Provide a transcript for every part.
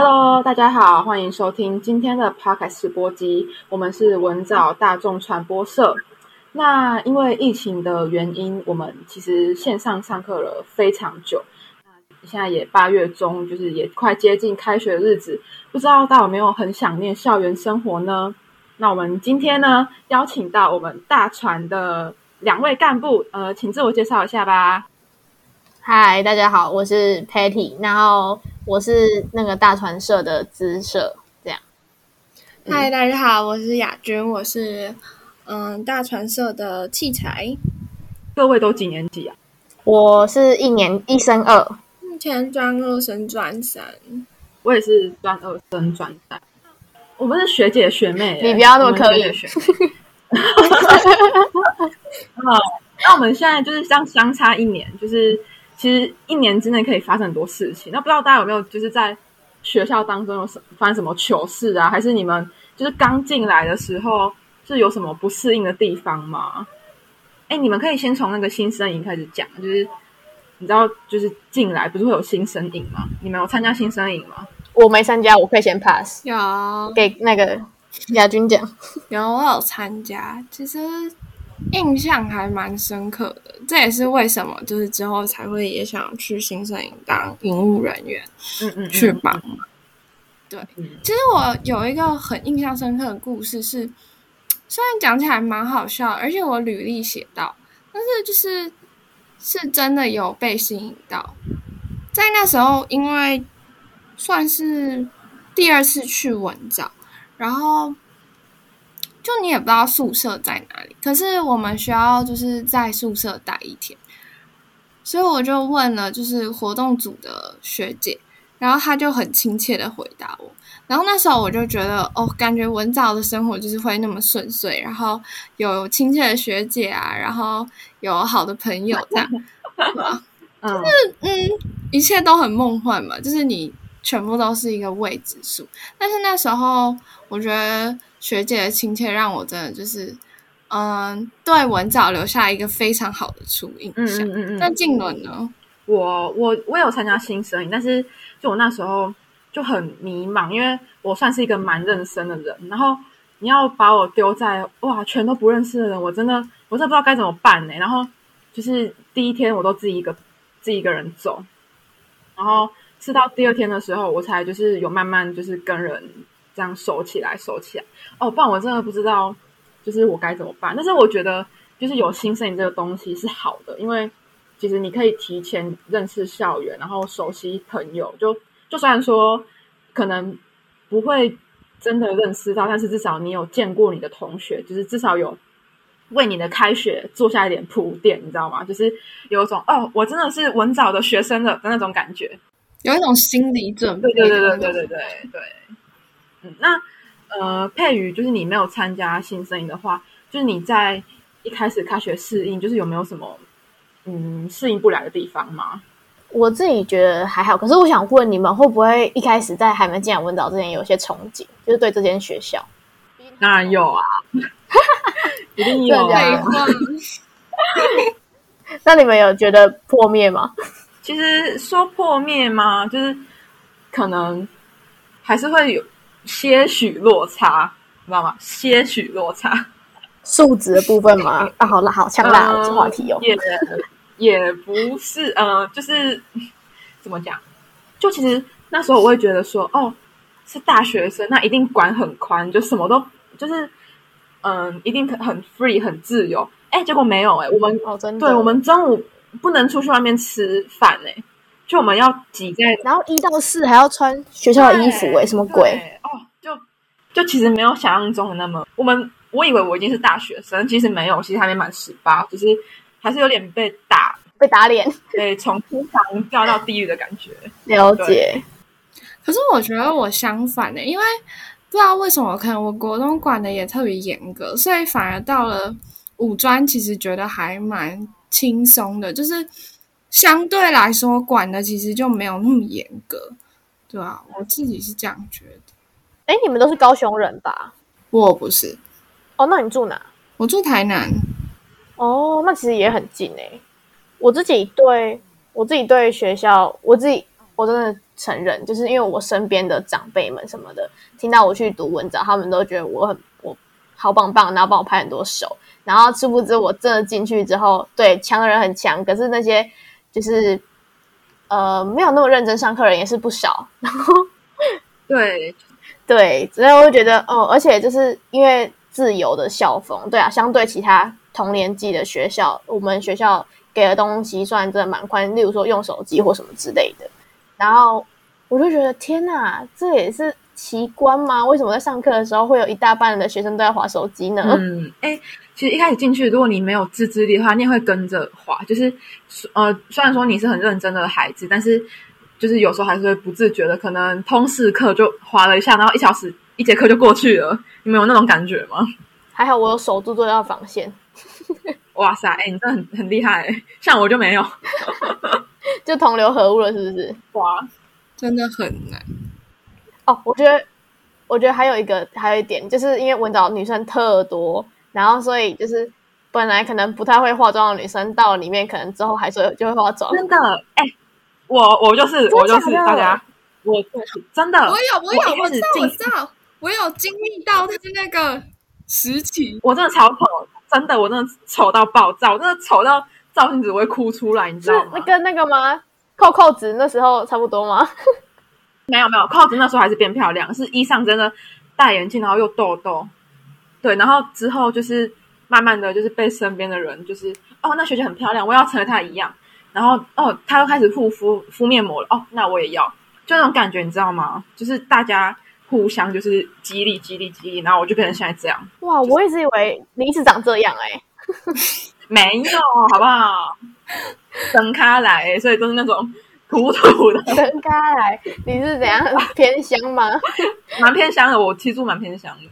Hello，大家好，欢迎收听今天的 Podcast 播机。我们是文藻大众传播社。那因为疫情的原因，我们其实线上上课了非常久。那现在也八月中，就是也快接近开学的日子，不知道大家有没有很想念校园生活呢？那我们今天呢，邀请到我们大传的两位干部，呃，请自我介绍一下吧。嗨，大家好，我是 Patty，然后我是那个大传社的资社，这样。嗨，大家好，我是雅君，我是嗯大传社的器材。各位都几年级啊？我是一年一升二，目前专二升专三。我也是专二升专三。我们是学姐学妹，你不要那么刻意。好，那我们现在就是相相差一年，就是其实一年之内可以发生很多事情。那不知道大家有没有就是在学校当中有什发生什么糗事啊？还是你们就是刚进来的时候是有什么不适应的地方吗？哎，你们可以先从那个新生营开始讲，就是你知道，就是进来不是会有新生营吗？你们有参加新生营吗？我没参加，我可以先 pass。有给那个亚军讲，有我有参加，其实印象还蛮深刻的。这也是为什么就是之后才会也想去新摄影当营务人员，嗯嗯，去帮。对，其实我有一个很印象深刻的故事，是虽然讲起来蛮好笑，而且我履历写到，但是就是是真的有被吸引到，在那时候因为。算是第二次去文藻，然后就你也不知道宿舍在哪里，可是我们需要就是在宿舍待一天，所以我就问了就是活动组的学姐，然后她就很亲切的回答我，然后那时候我就觉得哦，感觉文藻的生活就是会那么顺遂，然后有亲切的学姐啊，然后有好的朋友这样，就是嗯，一切都很梦幻嘛，就是你。全部都是一个未知数，但是那时候我觉得学姐的亲切让我真的就是，嗯，对文藻留下一个非常好的初印象。嗯嗯嗯。那静伦呢？我我我有参加新生，但是就我那时候就很迷茫，因为我算是一个蛮认生的人，然后你要把我丢在哇全都不认识的人，我真的我真的不知道该怎么办呢。然后就是第一天我都自己一个自己一个人走，然后。是到第二天的时候，我才就是有慢慢就是跟人这样收起来，收起来。哦，不然我真的不知道，就是我该怎么办。但是我觉得，就是有新摄影这个东西是好的，因为其实你可以提前认识校园，然后熟悉朋友。就就虽然说可能不会真的认识到，但是至少你有见过你的同学，就是至少有为你的开学做下一点铺垫，你知道吗？就是有一种哦，我真的是文藻的学生的的那种感觉。有一种心理准备，对对对对对对对对。嗯，那呃，佩瑜，就是你没有参加新生营的话，就是你在一开始开学适应，就是有没有什么嗯适应不了的地方吗？我自己觉得还好，可是我想问你们，会不会一开始在还没进来文藻之前，有些憧憬，就是对这间学校？当然有啊，一定有啊。那你们有觉得破灭吗？其实说破灭吗？就是可能还是会有些许落差，知道吗？些许落差，数值的部分吗？啊，好了，好强大这话题哦。也也不是，呃，就是怎么讲？就其实那时候我会觉得说，哦，是大学生，那一定管很宽，就什么都就是，嗯，一定很 free 很自由。哎，结果没有哎，我们哦，真的，对我们中午。不能出去外面吃饭哎，就我们要挤在，然后一到四还要穿学校的衣服哎，什么鬼就其实没有想象中的那么，我们我以为我已经是大学生，其实没有，其实还没满十八，只是还是有点被打，被打脸，对，从天堂掉到地狱的感觉。了解。可是我觉得我相反的，因为不知道为什么，可能我国中管的也特别严格，所以反而到了五专，其实觉得还蛮。轻松的，就是相对来说管的其实就没有那么严格，对啊，我自己是这样觉得。哎，你们都是高雄人吧？我不是。哦，那你住哪？我住台南。哦，那其实也很近哎。我自己对我自己对学校，我自己我真的承认，就是因为我身边的长辈们什么的，听到我去读文藻，他们都觉得我很我好棒棒，然后帮我拍很多手，然后殊不知我真的进去之后，对强的人很强，可是那些就是呃没有那么认真上课的人也是不少，然后对对，所以我就觉得哦，而且就是因为自由的校风，对啊，相对其他同年级的学校，我们学校给的东西算真的蛮宽，例如说用手机或什么之类的。然后我就觉得天哪，这也是奇观吗？为什么在上课的时候会有一大半的学生都在划手机呢？嗯，哎，其实一开始进去，如果你没有自制力的话，你也会跟着划。就是呃，虽然说你是很认真的孩子，但是就是有时候还是会不自觉的，可能通识课就划了一下，然后一小时一节课就过去了。你们有那种感觉吗？还好我有守住这道防线。哇塞，哎，你真的很很厉害，像我就没有。就同流合污了，是不是？哇，真的很难哦。我觉得，我觉得还有一个，还有一点，就是因为文藻女生特多，然后所以就是本来可能不太会化妆的女生，到了里面可能之后还是就会化妆。真的，哎，我我就是我就是大家，我真的，我有我有我知道我知道，我有经历到就是那个时期，我真的超丑，真的我真的丑到爆炸，我真的丑到。照镜子会哭出来，你知道吗？那跟那个吗？扣扣子那时候差不多吗？没有没有，扣子那时候还是变漂亮，是衣裳真的戴眼镜，然后又痘痘。对，然后之后就是慢慢的就是被身边的人就是哦，那学姐很漂亮，我要成为她一样。然后哦，他又开始护肤敷面膜了，哦，那我也要，就那种感觉，你知道吗？就是大家互相就是激励激励激励，然后我就变成现在这样。哇，我一直以为你一直长这样哎。没有，好不好？分开来，所以都是那种土土的。分开来，你是怎样偏香吗？蛮偏香的，我其实住蛮偏香的，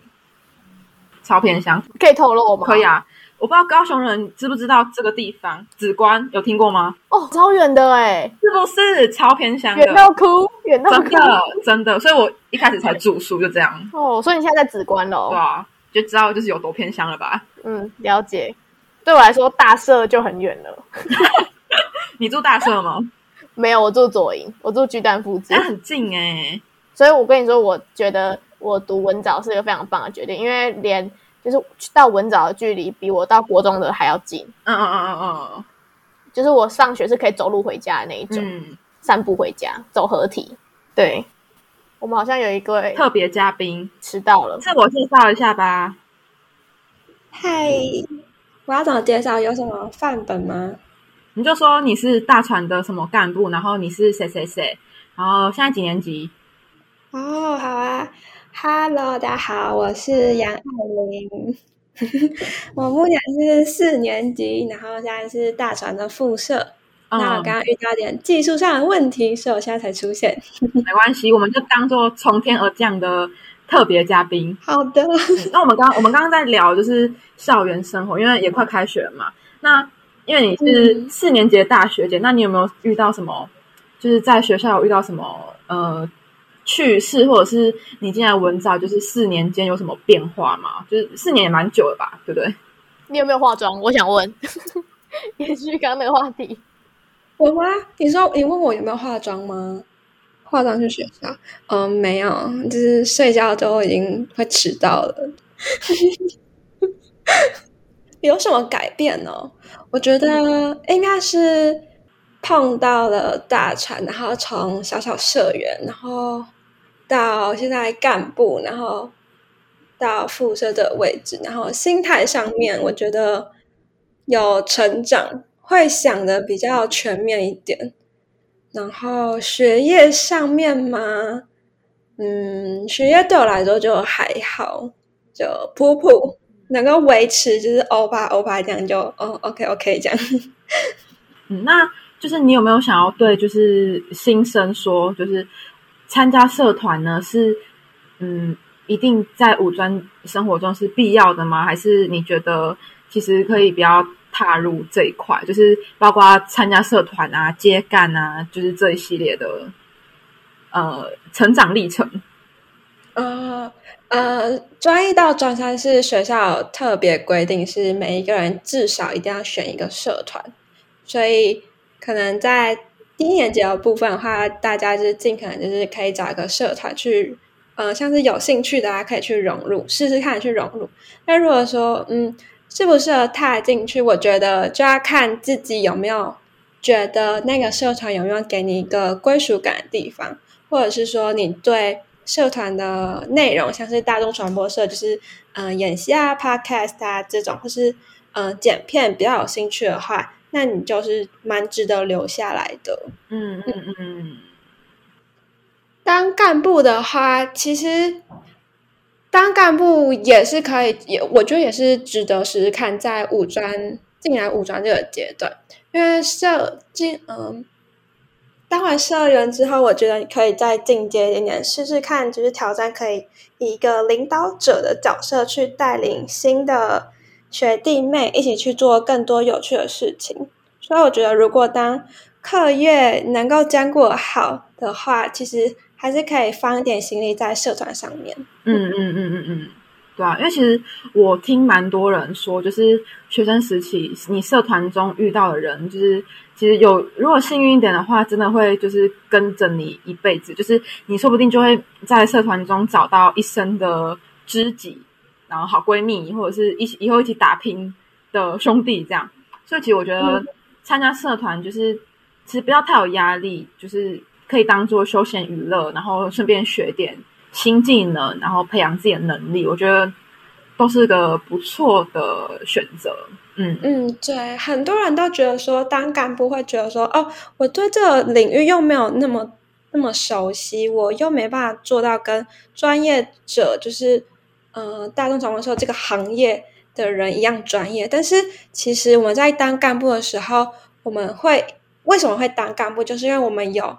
超偏香。可以透露吗？可以啊，我不知道高雄人知不知道这个地方，紫关有听过吗？哦，超远的哎，是不是超偏乡？远到哭，远到真的真的，所以我一开始才住宿就这样。哦，所以你现在在紫关喽？对啊，就知道就是有多偏乡了吧？嗯，了解。对我来说，大社就很远了。你住大社吗？没有，我住左营，我住巨蛋附近，很近哎。所以我跟你说，我觉得我读文藻是一个非常棒的决定，因为连就是到文藻的距离比我到国中的还要近。嗯嗯嗯嗯嗯，就是我上学是可以走路回家的那一种，散步回家，走合体。对，我们好像有一个特别嘉宾迟到了，自我介绍一下吧。嗨。我要怎么介绍？有什么范本吗？你就说你是大船的什么干部，然后你是谁谁谁，然后现在几年级？哦，好啊，Hello，大家好，我是杨爱玲，我目前是四年级，然后现在是大船的副社。那我刚刚遇到点技术上的问题，所以我现在才出现。没关系，我们就当做从天而降的。特别嘉宾，好的。那我们刚我们刚刚在聊就是校园生活，因为也快开学了嘛。那因为你是四年级的大学姐，那你有没有遇到什么？就是在学校有遇到什么呃趣事，或者是你进来文藻，就是四年间有什么变化吗？就是四年也蛮久了吧，对不对？你有没有化妆？我想问，延续刚刚那个话题。我吗？你说你问我有没有化妆吗？化妆去学校？嗯，没有，就是睡觉都已经会迟到了。有什么改变呢？我觉得应该是碰到了大船，然后从小小社员，然后到现在干部，然后到副社的位置，然后心态上面，我觉得有成长，会想的比较全面一点。然后学业上面嘛，嗯，学业对我来说就还好，就普普能够维持，就是欧巴欧巴这样就哦，OK OK 这样。嗯，那就是你有没有想要对就是新生说，就是参加社团呢是嗯，一定在武装生活中是必要的吗？还是你觉得其实可以不要？踏入这一块，就是包括参加社团啊、接干啊，就是这一系列的呃成长历程。呃呃，专一到专三是学校特别规定，是每一个人至少一定要选一个社团，所以可能在低年级的部分的话，大家就是尽可能就是可以找一个社团去，呃，像是有兴趣的，大家可以去融入，试试看去融入。那如果说，嗯，适不适合踏进去，我觉得就要看自己有没有觉得那个社团有没有给你一个归属感的地方，或者是说你对社团的内容，像是大众传播社，就是嗯演戏啊、podcast 啊这种，或是嗯剪片比较有兴趣的话。那你就是蛮值得留下来的。嗯嗯嗯。当干部的话，其实当干部也是可以，也我觉得也是值得试试看，在武专进来武专这个阶段，因为社进嗯，当完社员之后，我觉得你可以再进阶一点点，试试看，就是挑战可以以一个领导者的角色去带领新的。学弟妹一起去做更多有趣的事情，所以我觉得，如果当课业能够兼顾好的话，其实还是可以放一点心力在社团上面。嗯嗯嗯嗯嗯，对啊，因为其实我听蛮多人说，就是学生时期你社团中遇到的人，就是其实有如果幸运一点的话，真的会就是跟着你一辈子，就是你说不定就会在社团中找到一生的知己。然后好闺蜜，或者是一起以后一起打拼的兄弟，这样。所以其实我觉得参加社团就是其实不要太有压力，就是可以当做休闲娱乐，然后顺便学点新技能，然后培养自己的能力。我觉得都是个不错的选择。嗯嗯，对，很多人都觉得说当干部会觉得说，哦，我对这个领域又没有那么那么熟悉，我又没办法做到跟专业者就是。呃，大众传播说这个行业的人一样专业，但是其实我们在当干部的时候，我们会为什么会当干部？就是因为我们有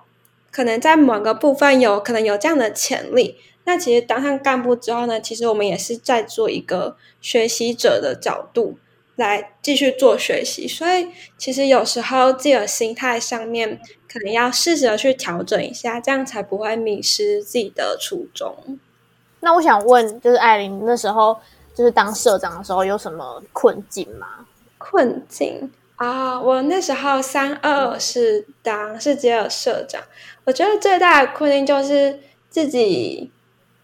可能在某个部分有可能有这样的潜力。那其实当上干部之后呢，其实我们也是在做一个学习者的角度来继续做学习。所以其实有时候自己的心态上面可能要适时的去调整一下，这样才不会迷失自己的初衷。那我想问，就是艾琳那时候就是当社长的时候有什么困境吗？困境啊，我那时候三二是当是接了社长，我觉得最大的困境就是自己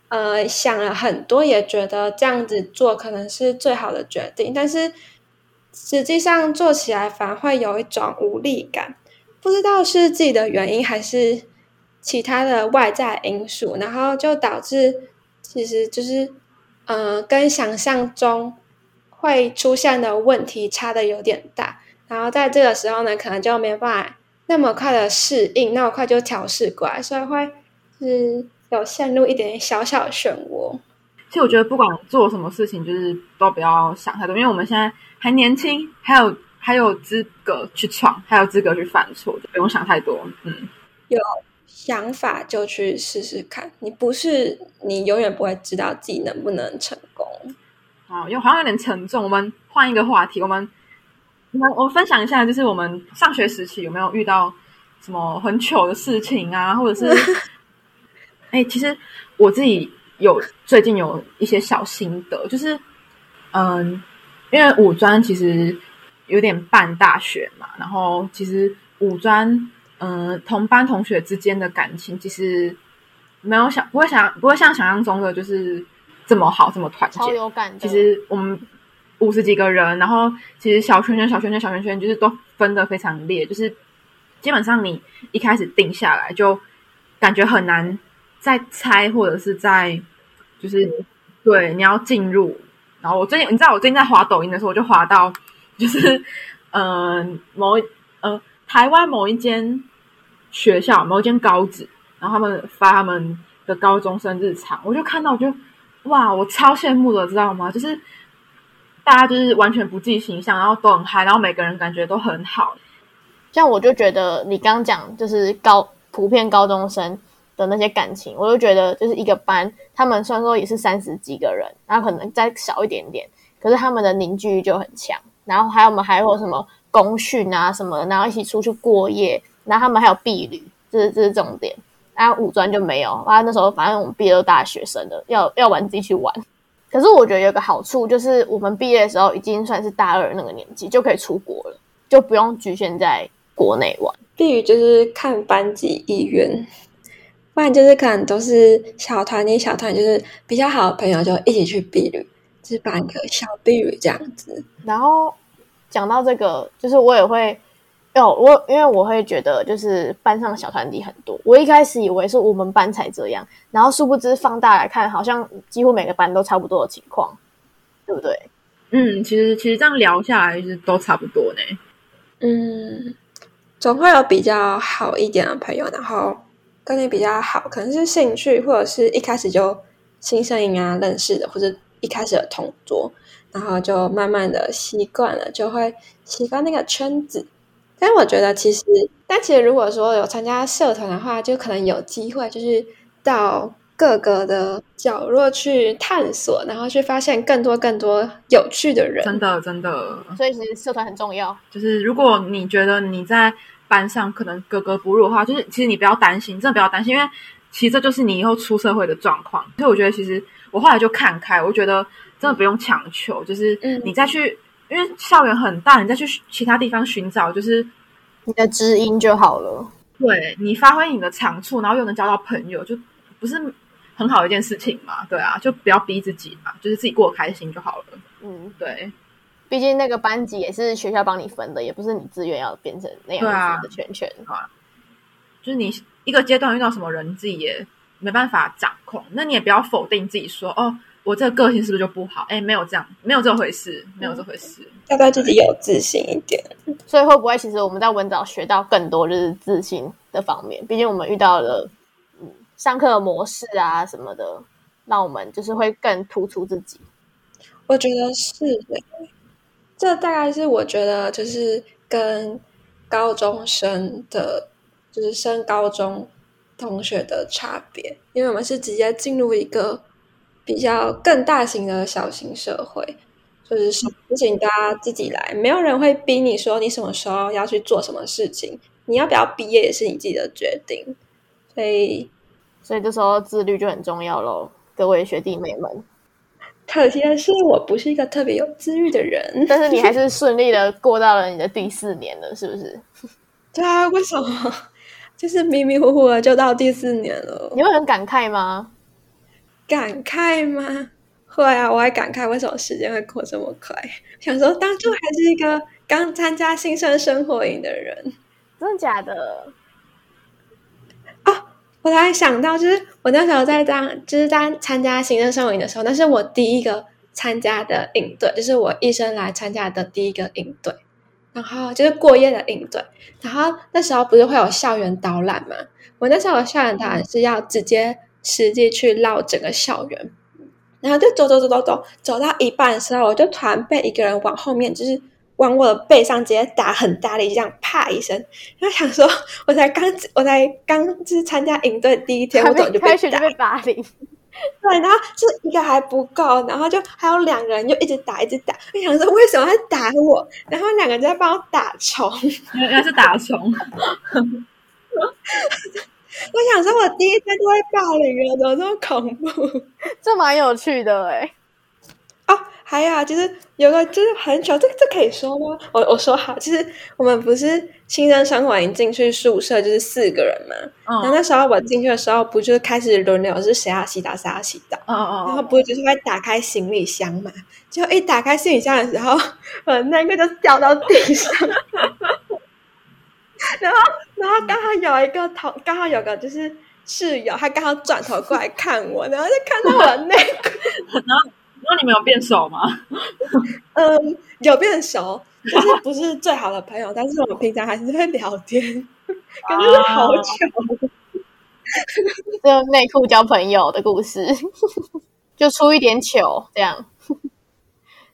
呃想了很多，也觉得这样子做可能是最好的决定，但是实际上做起来反而会有一种无力感，不知道是自己的原因还是其他的外在因素，然后就导致。其实就是，呃，跟想象中会出现的问题差的有点大，然后在这个时候呢，可能就没办法那么快的适应，那么快就调试过来，所以会是有陷入一点小小漩涡。其实我觉得不管做什么事情，就是都不要想太多，因为我们现在还年轻，还有还有资格去闯，还有资格去犯错，不用想太多。嗯，有。想法就去试试看，你不是你永远不会知道自己能不能成功。哦，又好像有点沉重。我们换一个话题，我们我们我分享一下，就是我们上学时期有没有遇到什么很糗的事情啊？或者是，哎，其实我自己有最近有一些小心得，就是嗯，因为五专其实有点半大学嘛，然后其实五专。嗯，同班同学之间的感情其实没有想不会想不会像想象中的就是这么好这么团结。超有感其实我们五十几个人，然后其实小圈圈小圈圈小圈圈就是都分的非常裂，就是基本上你一开始定下来就感觉很难再猜或者是在就是对你要进入。然后我最近你知道我最近在滑抖音的时候，我就滑到就是嗯某呃台湾某一间。学校某一间高职，然后他们发他们的高中生日常，我就看到，我就哇，我超羡慕的，知道吗？就是大家就是完全不计形象，然后都很嗨，然后每个人感觉都很好。像我就觉得你刚讲就是高普遍高中生的那些感情，我就觉得就是一个班，他们虽然说也是三十几个人，然后可能再少一点点，可是他们的凝聚力就很强。然后还有我们还有什么公训啊什么的，然后一起出去过夜。然后他们还有避旅，这是这是重点。然后五专就没有，啊，那时候反正我们毕业都大学生了，要要玩自己去玩。可是我觉得有个好处，就是我们毕业的时候已经算是大二那个年纪，就可以出国了，就不用局限在国内玩。避雨就是看班级意愿，不然就是可能都是小团体小团，就是比较好的朋友就一起去避旅，就是办个小避旅这样子。然后讲到这个，就是我也会。有，我因为我会觉得就是班上小团体很多，我一开始以为是我们班才这样，然后殊不知放大来看，好像几乎每个班都差不多的情况，对不对？嗯，其实其实这样聊下来是都差不多呢。嗯，总会有比较好一点的朋友，然后跟你比较好，可能是兴趣或者是一开始就新生营啊认识的，或者一开始的同桌，然后就慢慢的习惯了，就会习惯那个圈子。但我觉得其实，但其实如果说有参加社团的话，就可能有机会，就是到各个的角落去探索，然后去发现更多更多有趣的人。真的，真的。所以其实社团很重要。就是如果你觉得你在班上可能格格不入的话，就是其实你不要担心，真的不要担心，因为其实这就是你以后出社会的状况。所以我觉得，其实我后来就看开，我觉得真的不用强求，就是你再去。因为校园很大，你再去其他地方寻找，就是你的知音就好了。对你发挥你的长处，然后又能交到朋友，就不是很好的一件事情嘛？对啊，就不要逼自己嘛，就是自己过得开心就好了。嗯，对。毕竟那个班级也是学校帮你分的，也不是你自愿要变成那样子的圈圈啊。就是你一个阶段遇到什么人，你自己也没办法掌控，那你也不要否定自己说哦。我这个个性是不是就不好？哎，没有这样，没有这回事，没有这回事。要对自己有自信一点。所以会不会其实我们在文藻学到更多就是自信的方面？毕竟我们遇到了嗯上课的模式啊什么的，让我们就是会更突出自己。我觉得是的，这大概是我觉得就是跟高中生的，就是升高中同学的差别，因为我们是直接进入一个。比较更大型的小型社会，就是什么事情大家自己来，没有人会逼你说你什么时候要去做什么事情，你要不要毕业也是你自己的决定。所以，所以这时候自律就很重要喽，各位学弟妹们。可惜的是，我不是一个特别有自律的人，但是你还是顺利的过到了你的第四年了，是不是？对啊，为什么？就是迷迷糊糊的就到第四年了，你会很感慨吗？感慨吗？会啊，我还感慨为什么时间会过这么快。想说当初还是一个刚参加新生生活营的人，真的假的？哦，我才想到，就是我那时候在当，就是在参加新生生活营的时候，那是我第一个参加的营队，就是我一生来参加的第一个营队，然后就是过夜的营队。然后那时候不是会有校园导览吗？我那时候校园导览是要直接。实际去绕整个校园，然后就走走走走走，走到一半的时候，我就突然被一个人往后面，就是往我的背上直接打很大力，这样啪一声。然后想说，我才刚，我才刚就是参加营队第一天，我怎么就被打？对，然后就一个还不够，然后就还有两个人就一直打，一直打。我想说，为什么要打我？然后两个人在帮我打虫，原来是打虫。我想说，我第一天就会霸凌了，怎么这么恐怖？这蛮有趣的哎。哦，还有就是有个就是很久，这这可以说吗？我我说好，就是我们不是新生生活营进去宿舍就是四个人嘛。然后那时候我进去的时候，不就开始轮流是谁要洗澡谁要洗澡。嗯嗯。然后不就是会打开行李箱嘛？就一打开行李箱的时候，呃，那个就掉到地上。然后，刚好有一个同，刚好有个就是室友，他刚好转头过来看我，然后就看到我的内裤。然后，然后你们有变熟吗？嗯，有变熟，就是不是最好的朋友，但是我们平常还是会聊天，感觉是好久。就内裤交朋友的故事，就出一点糗这样。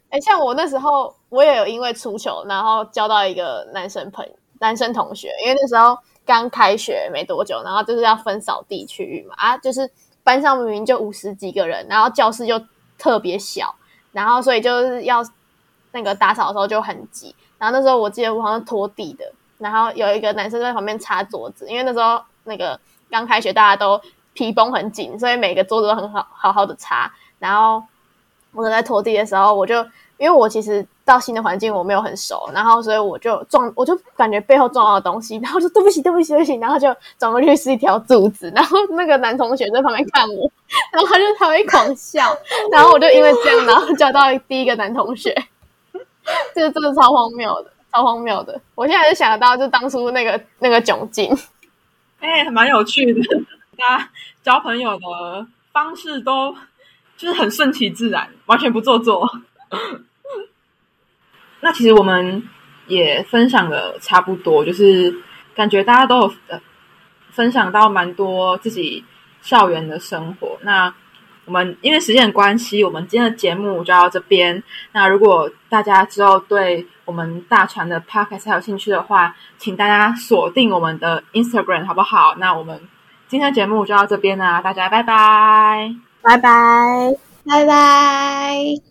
哎，像我那时候，我也有因为出糗，然后交到一个男生朋友。男生同学，因为那时候刚开学没多久，然后就是要分扫地区域嘛，啊，就是班上明明就五十几个人，然后教室就特别小，然后所以就是要那个打扫的时候就很挤，然后那时候我记得我好像拖地的，然后有一个男生在旁边擦桌子，因为那时候那个刚开学大家都皮绷很紧，所以每个桌子都很好好好的擦，然后我在拖地的时候，我就因为我其实到新的环境我没有很熟，然后所以我就撞，我就感觉背后撞到东西，然后就对不起，对不起，对不起，然后就转过去是一条柱子，然后那个男同学在旁边看我，然后他就他会狂笑，然后我就因为这样，然后交到第一个男同学，这个真的超荒谬的，超荒谬的，我现在就想得到就当初那个那个窘境，哎，蛮有趣的，大家交朋友的方式都就是很顺其自然，完全不做作。那其实我们也分享的差不多，就是感觉大家都有呃分享到蛮多自己校园的生活。那我们因为时间的关系，我们今天的节目就到这边。那如果大家之后对我们大船的 podcast 还有兴趣的话，请大家锁定我们的 Instagram 好不好？那我们今天的节目就到这边啦，大家拜拜，拜拜，拜拜。